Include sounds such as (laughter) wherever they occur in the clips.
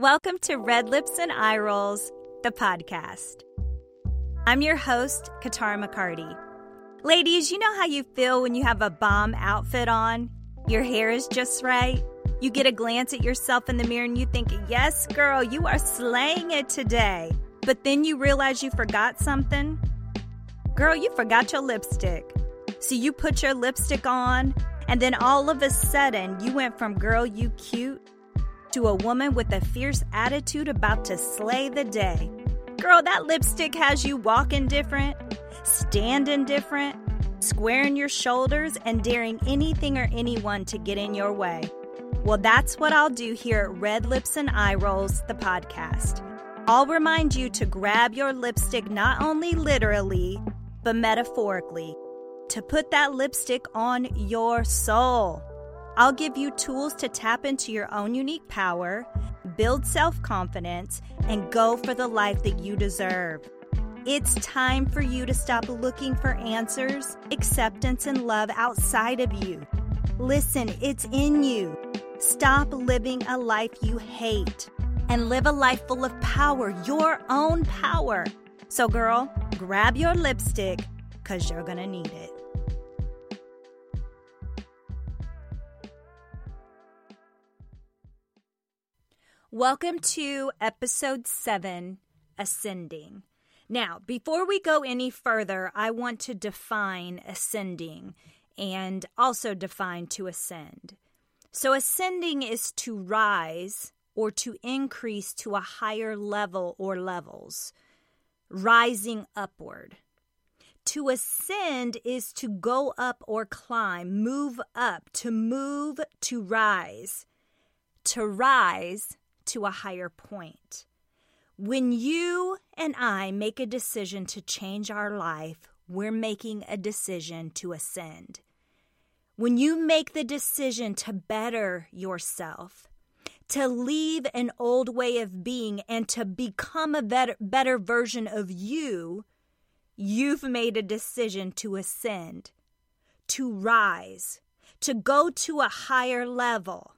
Welcome to Red Lips and Eye Rolls, the podcast. I'm your host, Katara McCarty. Ladies, you know how you feel when you have a bomb outfit on? Your hair is just right. You get a glance at yourself in the mirror and you think, yes, girl, you are slaying it today. But then you realize you forgot something. Girl, you forgot your lipstick. So you put your lipstick on, and then all of a sudden, you went from girl, you cute to a woman with a fierce attitude about to slay the day. Girl, that lipstick has you walking different, standing different, squaring your shoulders, and daring anything or anyone to get in your way. Well, that's what I'll do here at Red Lips and Eye Rolls, the podcast. I'll remind you to grab your lipstick not only literally, but metaphorically, to put that lipstick on your soul. I'll give you tools to tap into your own unique power, build self confidence, and go for the life that you deserve. It's time for you to stop looking for answers, acceptance, and love outside of you. Listen, it's in you. Stop living a life you hate and live a life full of power, your own power. So, girl, grab your lipstick because you're going to need it. Welcome to episode seven Ascending. Now, before we go any further, I want to define ascending and also define to ascend. So, ascending is to rise or to increase to a higher level or levels, rising upward. To ascend is to go up or climb, move up, to move, to rise. To rise to a higher point. When you and I make a decision to change our life, we're making a decision to ascend. When you make the decision to better yourself, to leave an old way of being and to become a better, better version of you, you've made a decision to ascend, to rise, to go to a higher level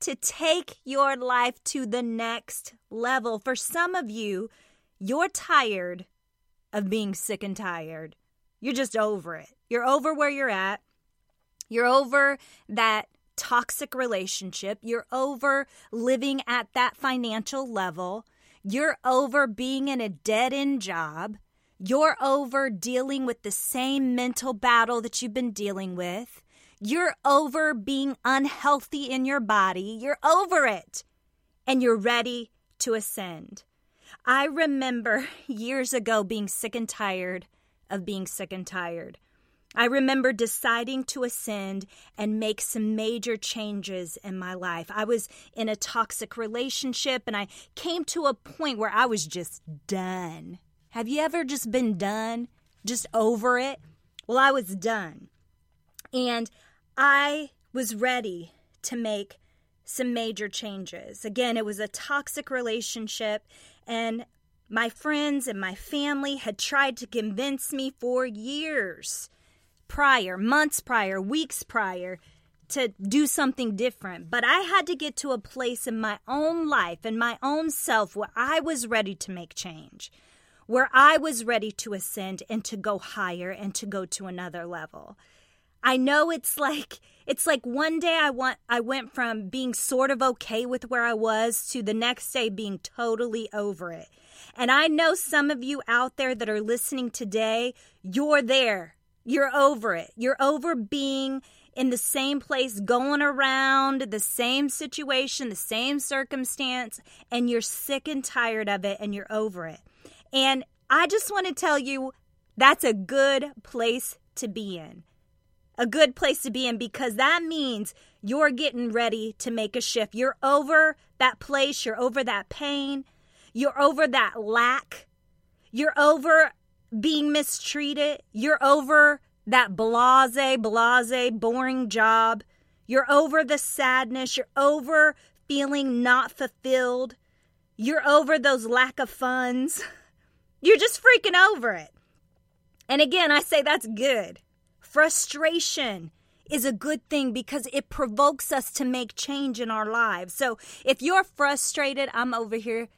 to take your life to the next level. For some of you, you're tired of being sick and tired. You're just over it. You're over where you're at. You're over that toxic relationship. You're over living at that financial level. You're over being in a dead end job. You're over dealing with the same mental battle that you've been dealing with. You're over being unhealthy in your body. You're over it. And you're ready to ascend. I remember (laughs) years ago being sick and tired of being sick and tired. I remember deciding to ascend and make some major changes in my life. I was in a toxic relationship and I came to a point where I was just done. Have you ever just been done? Just over it? Well, I was done. And I was ready to make some major changes. Again, it was a toxic relationship, and my friends and my family had tried to convince me for years prior, months prior, weeks prior, to do something different. But I had to get to a place in my own life and my own self where I was ready to make change, where I was ready to ascend and to go higher and to go to another level. I know it's like it's like one day I want I went from being sort of okay with where I was to the next day being totally over it. And I know some of you out there that are listening today, you're there. You're over it. You're over being in the same place, going around the same situation, the same circumstance, and you're sick and tired of it and you're over it. And I just want to tell you that's a good place to be in a good place to be in because that means you're getting ready to make a shift. You're over that place, you're over that pain, you're over that lack, you're over being mistreated, you're over that blase, blase, boring job, you're over the sadness, you're over feeling not fulfilled, you're over those lack of funds. (laughs) You're just freaking over it. And again, I say that's good. Frustration is a good thing because it provokes us to make change in our lives. So if you're frustrated, I'm over here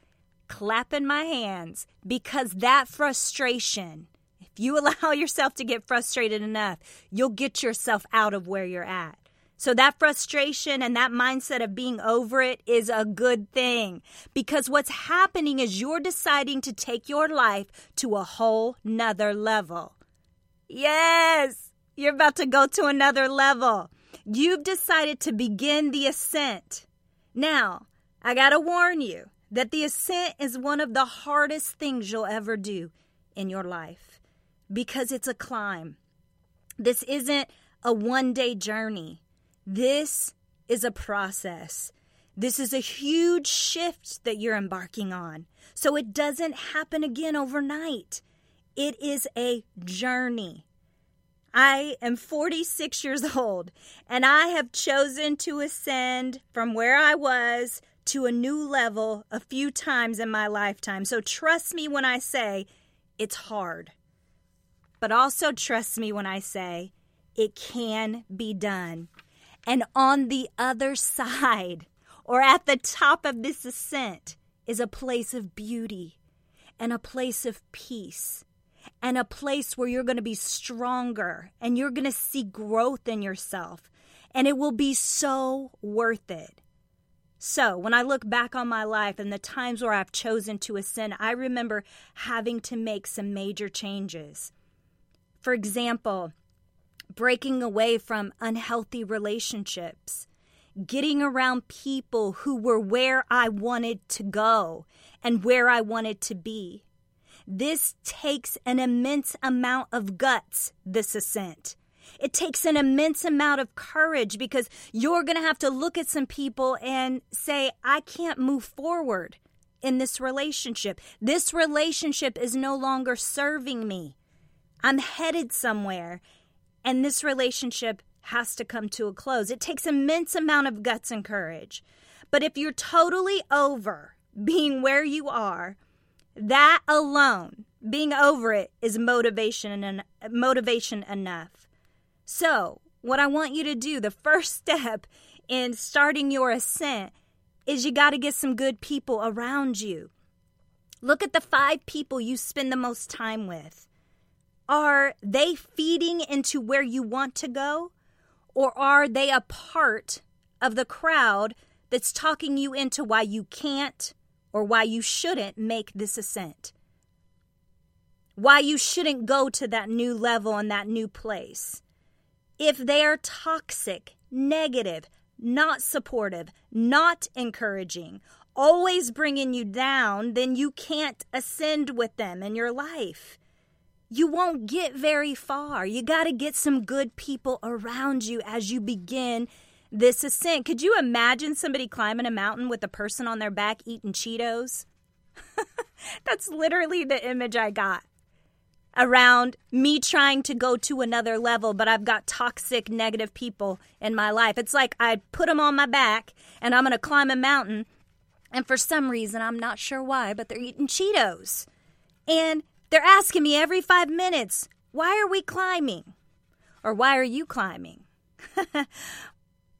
clapping my hands because that frustration, if you (laughs) allow yourself to get frustrated enough, you'll get yourself out of where you're at. So that frustration and that mindset of being over it is a good thing because what's happening is you're deciding to take your life to a whole nother level. Yes, you're about to go to another level. You've decided to begin the ascent. Now, I got to warn you that the ascent is one of the hardest things you'll ever do in your life because it's a climb. This isn't a one day journey. This is a process. This is a huge shift that you're embarking on. So it doesn't happen again overnight. It is a journey. I am 46 years old and I have chosen to ascend from where I was to a new level a few times in my lifetime. So trust me when I say it's hard. But also trust me when I say it can be done. And on the other side, or at the top of this ascent, is a place of beauty and a place of peace and a place where you're going to be stronger and you're going to see growth in yourself. And it will be so worth it. So, when I look back on my life and the times where I've chosen to ascend, I remember having to make some major changes. For example, breaking away from unhealthy relationships, getting around people who were where I wanted to go and where I wanted to be. This takes an immense amount of guts, this ascent. It takes an immense amount of courage because you're going to have to look at some people and say, I can't move forward in this relationship. This relationship is no longer serving me. I'm headed somewhere and this relationship has to come to a close. It takes immense amount of guts and courage. But if you're totally over being where you are, that alone, being over it is motivation and motivation enough. So, what I want you to do, the first (laughs) step in starting your ascent is you got to get some good people around you. Look at the 5 people you spend the most time with. Are they feeding into where you want to go? Or are they a part of the crowd that's talking you into why you can't or why you shouldn't make this ascent? Why you shouldn't go to that new level and that new place? If they are toxic, negative, not supportive, not encouraging, always bringing you down, then you can't ascend with them in your life you won't get very far. You got to get some good people around you as you begin this ascent. Could you imagine somebody climbing a mountain with a person on their back eating Cheetos? (laughs) That's literally the image I got around me trying to go to another level, but I've got toxic, negative people in my life. It's like I put them on my back and I'm going to climb a mountain, and for some reason, I'm not sure why, but they're eating Cheetos. And they're asking me every five minutes, why are we climbing? Or why are you climbing? (laughs)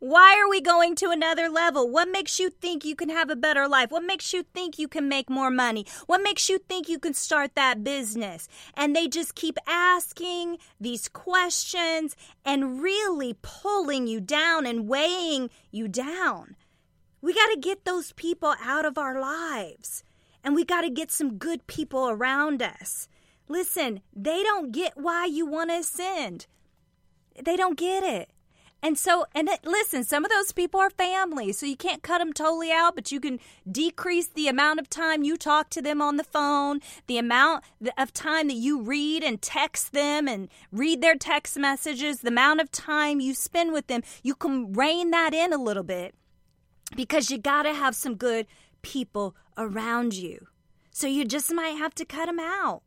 Why are we going to another level? What makes you think you can have a better life? What makes you think you can make more money? What makes you think you can start that business? And they just keep asking these questions and really pulling you down and weighing you down. We got to get those people out of our lives and we got to get some good people around us. Listen, they don't get why you want to ascend. They don't get it. And so, and it, listen, some of those people are family, so you can't cut them totally out, but you can decrease the amount of time you talk to them on the phone, the amount of time that you read and text them and read their text messages, the amount of time you spend with them. You can rein that in a little bit because you got to have some good people around you. So you just might have to cut them out.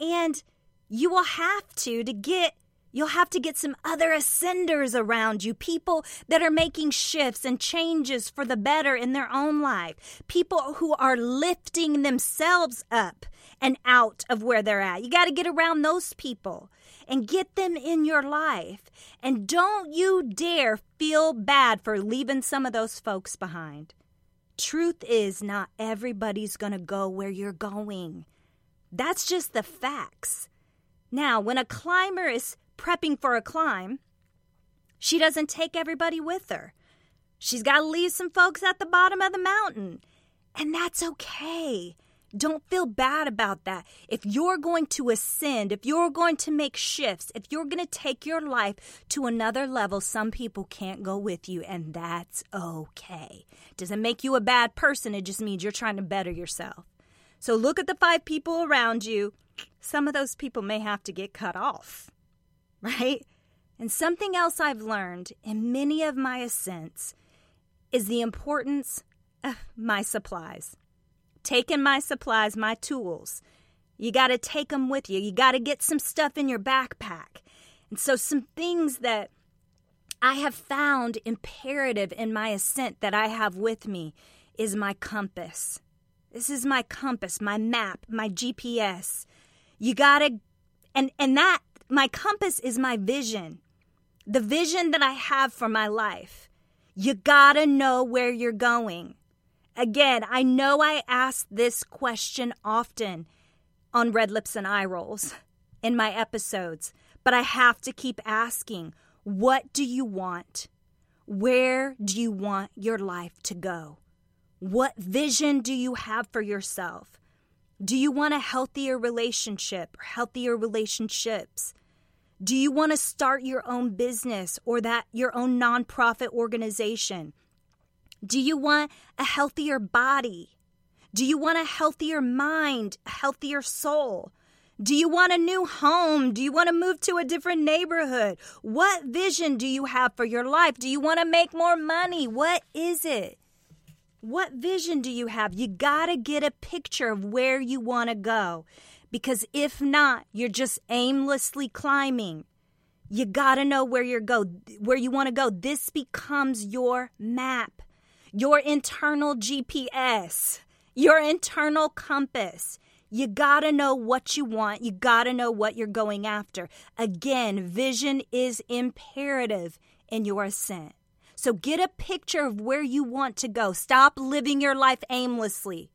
And you will have to to get You'll have to get some other ascenders around you, people that are making shifts and changes for the better in their own life, people who are lifting themselves up and out of where they're at. You got to get around those people and get them in your life. And don't you dare feel bad for leaving some of those folks behind. Truth is, not everybody's going to go where you're going. That's just the facts. Now, when a climber is prepping for a climb, she doesn't take everybody with her. She's got to leave some folks at the bottom of the mountain. And that's okay. Don't feel bad about that. If you're going to ascend, if you're going to make shifts, if you're going to take your life to another level, some people can't go with you, and that's okay. It doesn't make you a bad person, it just means you're trying to better yourself. So look at the five people around you. Some of those people may have to get cut off, (laughs) right? And something else I've learned in many of my ascents is the importance of my supplies. Taking my supplies, my tools. You got to take them with you. You got to get some stuff in your backpack. And so, some things that I have found imperative in my ascent that I have with me is my compass. This is my compass, my map, my GPS. You gotta, and, and that, my compass is my vision, the vision that I have for my life. You gotta know where you're going. Again, I know I ask this question often on Red Lips and Eye Rolls in my episodes, but I have to keep asking what do you want? Where do you want your life to go? What vision do you have for yourself? Do you want a healthier relationship or healthier relationships? Do you want to start your own business or that your own nonprofit organization? Do you want a healthier body? Do you want a healthier mind, a healthier soul? Do you want a new home? Do you want to move to a different neighborhood? What vision do you have for your life? Do you want to make more money? What is it? What vision do you have? You got to get a picture of where you want to go. Because if not, you're just aimlessly climbing. You got to know where you're go, where you want to go. This becomes your map, your internal GPS, your internal compass. You got to know what you want. You got to know what you're going after. Again, vision is imperative in your ascent. So get a picture of where you want to go. Stop living your life aimlessly.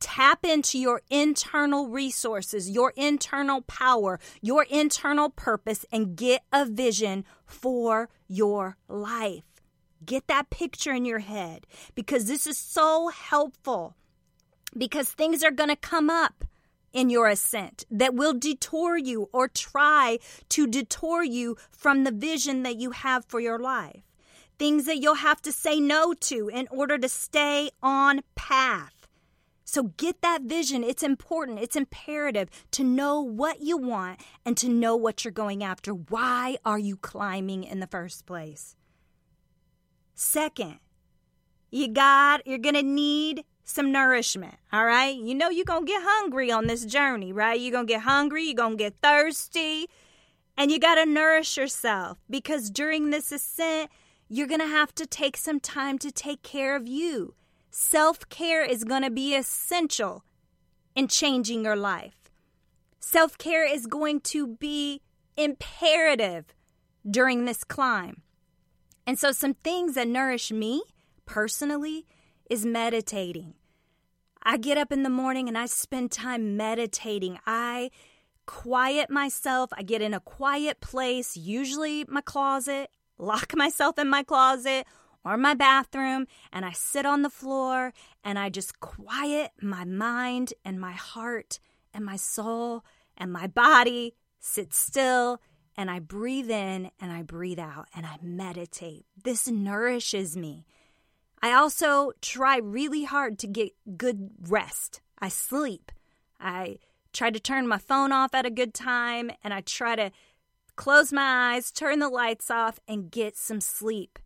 Tap into your internal resources, your internal power, your internal purpose, and get a vision for your life. Get that picture in your head because this is so helpful because things are going to come up in your ascent that will detour you or try to detour you from the vision that you have for your life things that you'll have to say no to in order to stay on path. So get that vision. It's important, it's imperative to know what you want and to know what you're going after. Why are you climbing in the first place? Second, you got you're going to need some nourishment, all right? You know you're going to get hungry on this journey, right? You're going to get hungry, you're going to get thirsty, and you got to nourish yourself because during this ascent, you're going to have to take some time to take care of you. Self care is going to be essential in changing your life. Self care is going to be imperative during this climb. And so, some things that nourish me personally is meditating. I get up in the morning and I spend time meditating. I quiet myself. I get in a quiet place, usually my closet lock (laughs) myself in my closet or my bathroom and I sit on the floor and I just quiet my mind and my heart and my soul and my body, sit still, and I breathe in and I breathe out and I meditate. This nourishes me. I also try really hard to get good rest. I sleep. I try to turn my phone off at a good time and I try to close my eyes, turn the lights off, and get some sleep.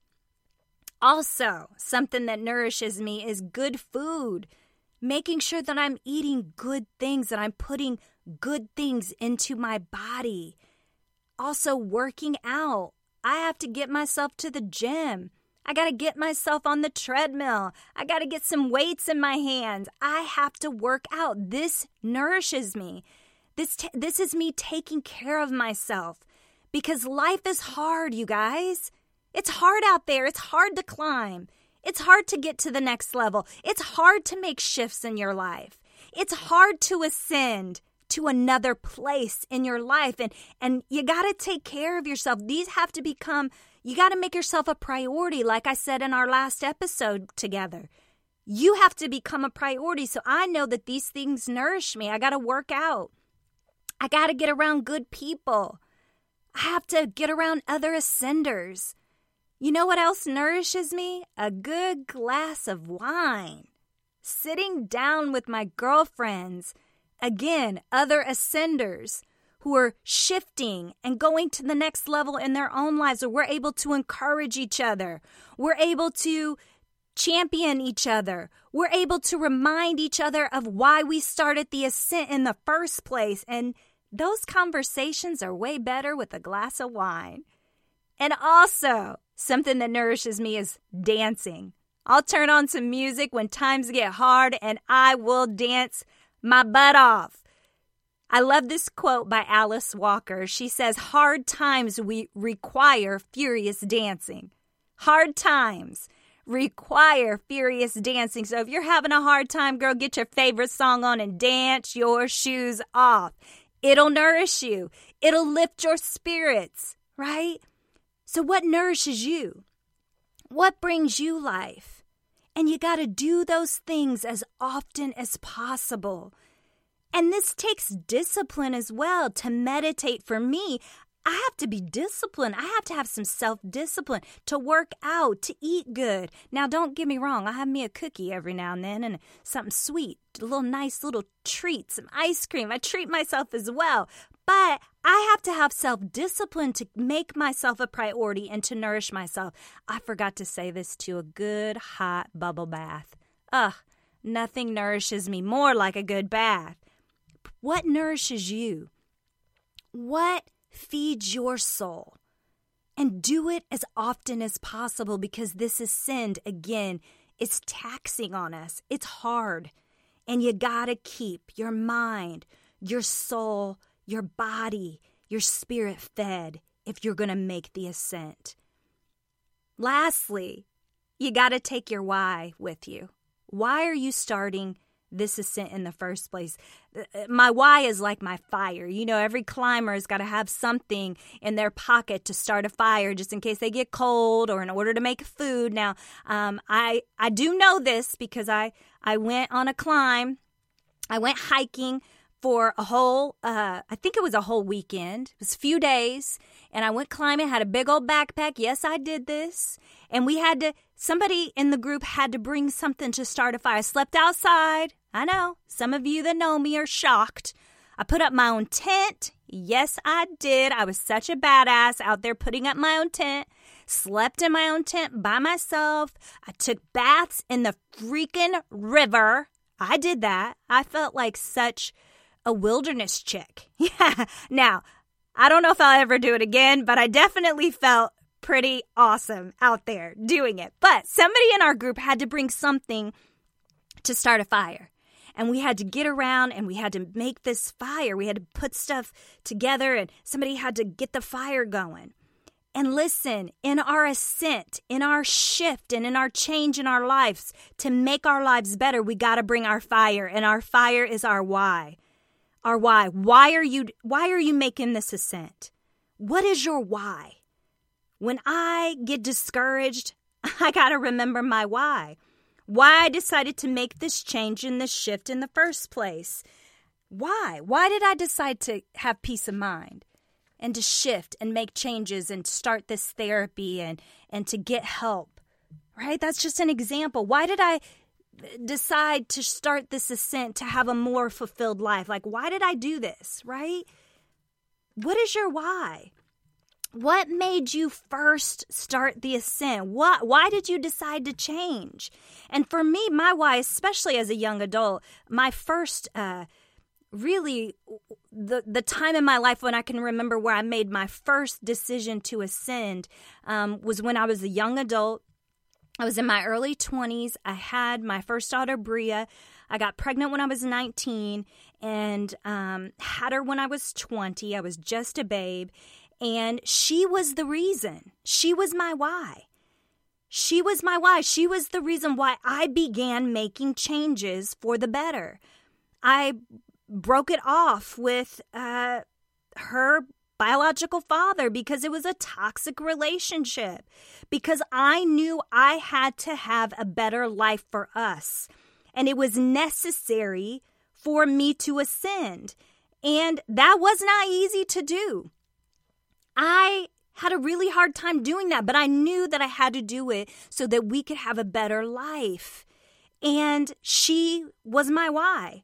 Also, something that nourishes me is good food. Making sure that I'm eating good things, that I'm putting good things into my body. also working out. I have to get myself to the gym. I got to get myself on the treadmill. I got to get some weights in my hands. I have to work out. This nourishes me. This t- this is me taking care of myself because life is hard, you guys. It's hard out there. It's hard to climb. It's hard to get to the next level. It's hard to make shifts in your life. It's hard to ascend to another place in your life and and you got to take care of yourself. These have to become you got to make yourself a priority like I said in our last episode together. You have to become a priority so I know that these things nourish me. I got to work out. I got to get around good people. I have to get around other ascenders. You know what else nourishes me? A good glass of wine. Sitting down with my girlfriends. Again, other ascenders who are shifting and going to the next level in their own lives, or we're able to encourage each other. We're able to champion each other. We're able to remind each other of why we started the ascent in the first place. And those conversations are way better with a glass of wine. And also, Something that nourishes me is dancing. I'll turn on some music when times get hard and I will dance my butt off. I love this quote by Alice Walker. She says, Hard times we require furious dancing. Hard times require furious dancing. So if you're having a hard time, girl, get your favorite song on and dance your shoes off. It'll nourish you, it'll lift your spirits, right? So, what nourishes you? What brings you life? And you got to do those things as often as possible. And this takes discipline as well to meditate. For me, I have to be disciplined. I have to have some self discipline to work out, to eat good. Now, don't get me wrong, I have me a cookie every now and then and something sweet, a little nice little treat, some ice cream. I treat myself as well. But I have to have self discipline to make myself a priority and to nourish myself. I forgot to say this to a good hot bubble bath. Ugh, nothing nourishes me more like a good bath. What nourishes you? What feeds your soul? And do it as often as possible because this is sinned again. It's taxing on us, it's hard. And you gotta keep your mind, your soul, your body, your spirit fed if you're going to make the ascent. Lastly, you got to take your why with you. Why are you starting this ascent in the first place? My why is like my fire. You know, every climber has got to have something in their pocket to start a fire just in case they get cold or in order to make food. Now, um, I I do know this because I I went on a climb. I went hiking for a whole, uh, I think it was a whole weekend. It was a few days. And I went climbing, had a big old backpack. Yes, I did this. And we had to, somebody in the group had to bring something to start a fire. I slept outside. I know. Some of you that know me are shocked. I put up my own tent. Yes, I did. I was such a badass out there putting up my own tent. Slept in my own tent by myself. I took baths in the freaking river. I did that. I felt like such a wilderness chick. (laughs) Yeah. Now, I don't know if I'll ever do it again, but I definitely felt pretty awesome out there doing it. But somebody in our group had to bring something to start a fire. And we had to get around and we had to make this fire. We had to put stuff together and somebody had to get the fire going. And listen, in our ascent, in our shift, and in our change in our lives, to make our lives better, we got to bring our fire. And our fire is our why our why. Why are you why are you making this ascent? What is your why? When I get discouraged, (laughs) I got to remember my why. Why I decided to make this change and this shift in the first place. Why? Why did I decide to have peace of mind and to shift and make changes and start this therapy and and to get help? Right? That's just an example. Why did I decide to start this ascent to have a more fulfilled life? Like, why did I do this, right? What is your why? What made you first start the ascent? What, why did you decide to change? And for me, my why, especially as a young adult, my first uh, really the the time in my life when I can remember where I made my first decision to ascend um, was when I was a young adult. I was in my early 20s. I had my first daughter, Bria. I got pregnant when I was 19 and um, had her when I was 20. I was just a babe. And she was the reason. She was my why. She was my why. She was the reason why I began making changes for the better. I broke it off with uh, her biological father because it was a toxic relationship, because I knew I had to have a better life for us. And it was necessary for me to ascend. And that was not easy to do. I had a really hard time doing that, but I knew that I had to do it so that we could have a better life. And she was my why.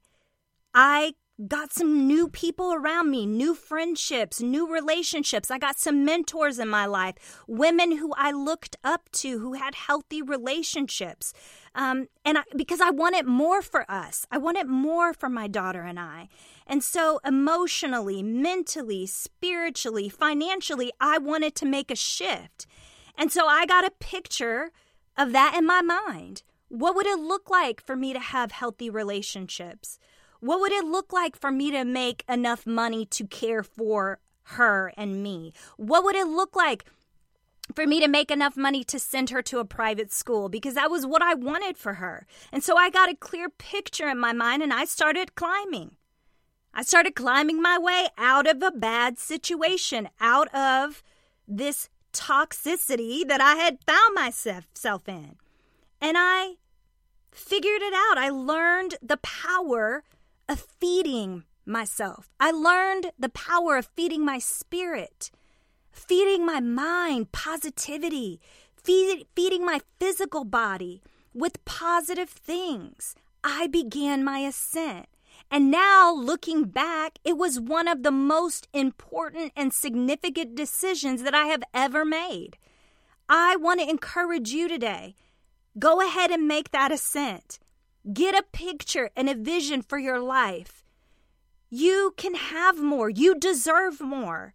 I got some new people around me, new friendships, new relationships. I got some mentors in my life, women who I looked up to who had healthy relationships. Um, and I, because I wanted more for us, I wanted more for my daughter and I. And so, emotionally, mentally, spiritually, financially, I wanted to make a shift. And so, I got a picture of that in my mind. What would it look like for me to have healthy relationships? What would it look like for me to make enough money to care for her and me? What would it look like for me to make enough money to send her to a private school? Because that was what I wanted for her. And so I got a clear picture in my mind and I started climbing. I started climbing my way out of a bad situation, out of this toxicity that I had found myself in. And I figured it out. I learned the power of feeding myself. I learned the power of feeding my spirit, feeding my mind positivity, feed, feeding my physical body with positive things. I began my ascent. And now, looking back, it was one of the most important and significant decisions that I have ever made. I want to encourage you today go ahead and make that ascent. Get a picture and a vision for your life. You can have more, you deserve more.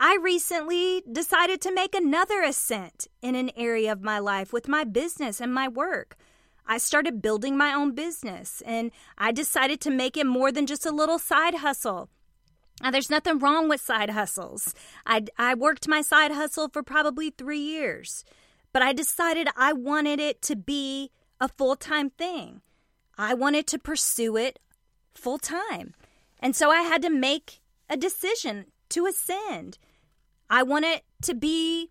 I recently decided to make another ascent in an area of my life with my business and my work. I started building my own business and I decided to make it more than just a little side hustle. Now, there's nothing wrong with side hustles. I, I worked my side hustle for probably three years, but I decided I wanted it to be a full time thing. I wanted to pursue it full time. And so I had to make a decision to ascend. I wanted to be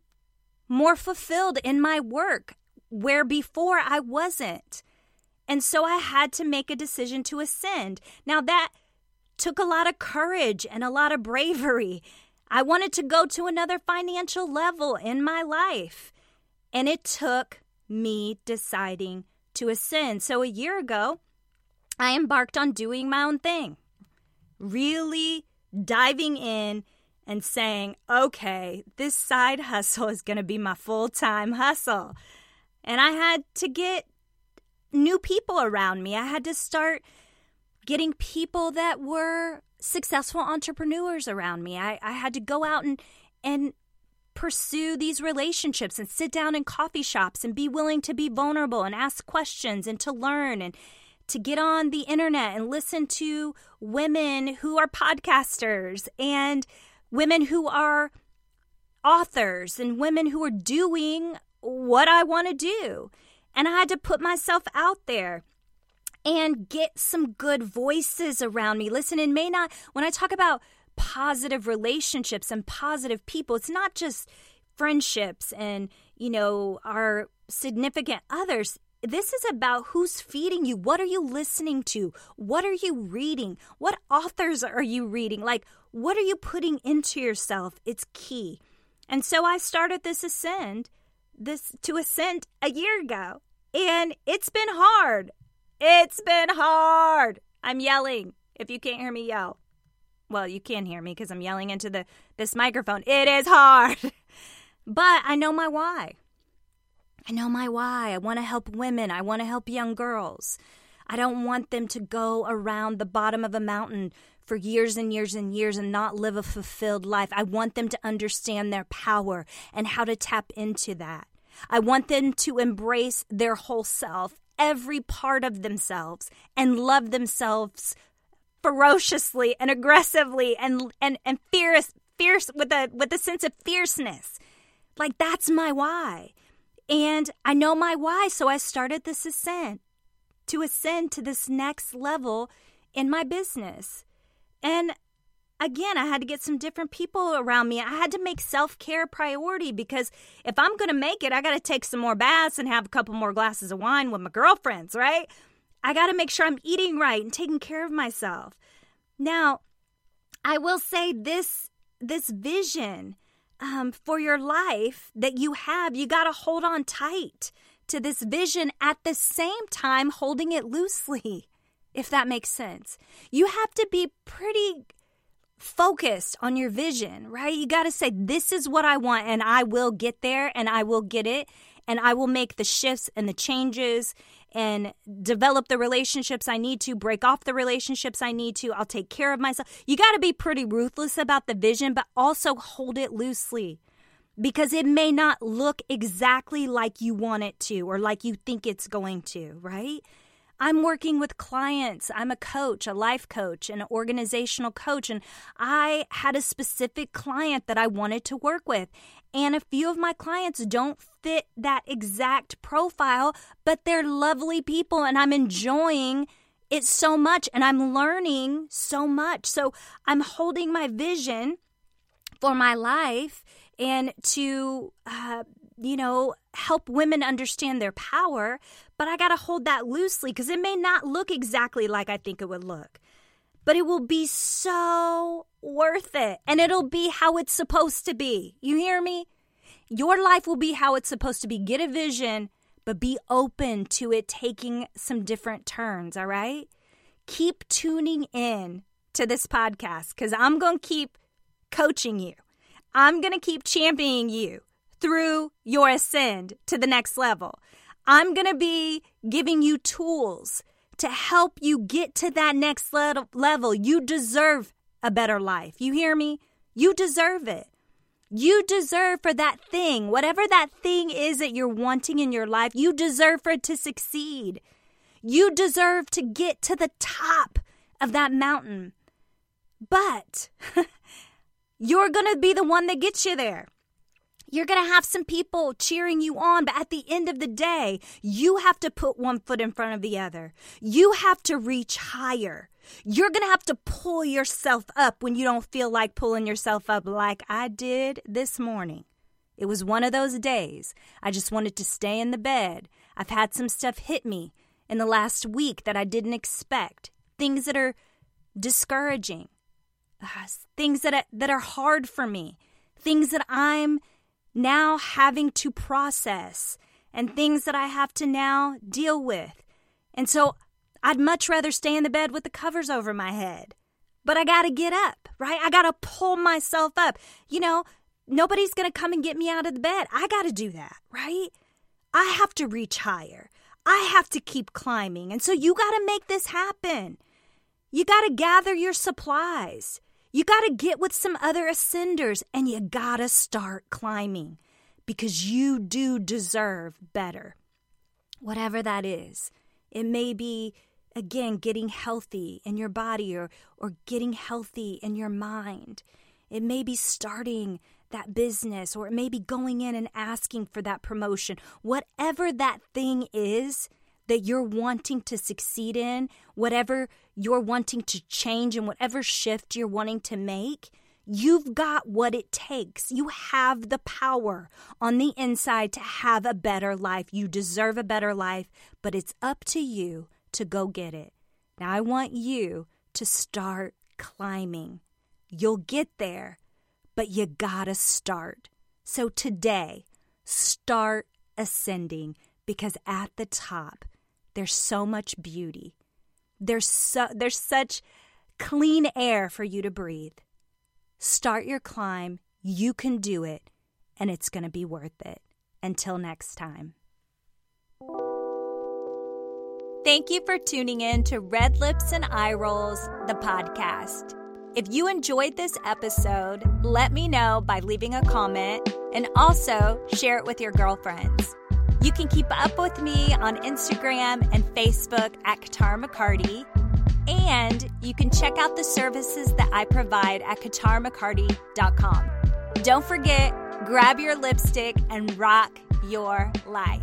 more fulfilled in my work where before I wasn't. And so I had to make a decision to ascend. Now, that took a lot of courage and a lot of bravery. I wanted to go to another financial level in my life. And it took me deciding to ascend. So a year ago, I embarked on doing my own thing, really diving in and saying, okay, this side (laughs) hustle is going to be my full time hustle. And I had to get new people around me. I had to start getting people that were successful entrepreneurs around me. I, I had to go out and, and pursue these relationships and sit down in coffee shops and be willing to be vulnerable and ask questions and to learn and to get on the internet and listen to women who are podcasters and women who are authors and women who are doing what I want to do. And I had to put myself out there and get some good voices around me. Listen, it may not, when I talk about positive relationships and positive people. It's not just friendships and, you know, our significant others. This is about who's feeding you. What are you listening to? What are you reading? What authors are you reading? Like, what are you putting into yourself? It's key. And so I started this ascend, this to ascend a year ago. And it's been hard. It's been hard. I'm yelling. If you can't hear me yell well, you can't hear me because I'm yelling into the this microphone. It is hard. (laughs) but I know my why. I know my why. I want to help women. I want to help young girls. I don't want them to go around the bottom of a mountain for years and years and years and not live a fulfilled life. I want them to understand their power and how to tap into that. I want them to embrace their whole self, every part of themselves, and love themselves ferociously and aggressively and and and fierce fierce with a with a sense of fierceness. Like that's my why. And I know my why, so I started this ascent to ascend to this next level in my business. And again, I had to get some different people around me. I had to make self care a priority because if I'm going to make it, I got to take some more baths and have a couple more glasses of wine with my girlfriends, right? I got to make sure I'm eating right and taking care of myself. Now, I will say this this vision um, for your life that you have, you got to hold on tight to this vision at the same time holding it loosely, if that makes sense. You have to be pretty focused on your vision, right? You got to say, This is what I want, and I will get there, and I will get it, and I will make the shifts and the changes and develop the relationships I need to, break off the relationships I need to. I'll take care of myself. You got to be pretty ruthless about the vision, but also hold it loosely because it may not look exactly like you want it to or like you think it's going to, right? I'm working with clients. I'm a coach, a life coach, an organizational coach, and I had a specific client that I wanted to work with. And a few of my clients don't fit that exact profile, but they're lovely people, and I'm enjoying it so much and I'm learning so much. So I'm holding my vision for my life and to uh, you know, help women understand their power, but I got to hold that loosely because it may not look exactly like I think it would look. But it will be so worth it. And it'll be how it's supposed to be. You hear me? Your life will be how it's supposed to be. Get a vision, but be open to it taking some different turns, all right? Keep tuning in to this podcast because I'm going to keep coaching you. I'm going to keep championing you through your ascend to the next level. I'm going to be giving you tools to help you get to that next level. You deserve a better life. You hear me? You deserve it. You deserve for that thing, whatever that thing is that you're wanting in your life, you deserve for it to succeed. You deserve to get to the top of that mountain. But (laughs) you're going to be the one that gets you there. You're going to have some people cheering you on, but at the end of the day, you have to put one foot in front of the other. You have to reach higher. You're going to have to pull yourself up when you don't feel like pulling yourself up like I did this morning. It was one of those days. I just wanted to stay in the bed. I've had some stuff hit me in the last week that I didn't expect. Things that are discouraging. Uh, things that that are hard for me. Things that I'm now having to process and things that I have to now deal with. And so I'd much rather stay in the bed with the covers over my head. But I got to get up, right? I got to pull myself up. You know, nobody's to come and get me out of the bed. I got to do that, right? I have to reach higher. I have to keep climbing. And so you got to make this happen. You got to gather your supplies. You got to get with some other ascenders and you got to start climbing because you do deserve better. Whatever that is, it may be again getting healthy in your body or or getting healthy in your mind. It may be starting that business or it may be going in and asking for that promotion. Whatever that thing is, that you're wanting to succeed in, whatever you're wanting to change, and whatever shift you're wanting to make, you've got what it takes. You have the power on the inside to have a better life. You deserve a better life, but it's up to you to go get it. Now, I want you to start climbing. You'll get there, but you gotta start. So today, start ascending because at the top, there's so much beauty. There's so there's such clean air for you to breathe. Start your climb. You can do it, and it's going to be worth it. Until next time. Thank you for tuning in to Red Lips and Eye Rolls, the podcast. If you enjoyed this episode, let me know by leaving a comment and also share it with your girlfriends. You can keep up with me on Instagram and Facebook at Katara McCarty. And you can check out the services that I provide at KataraMcCarty.com. Don't forget, grab your lipstick and rock your life.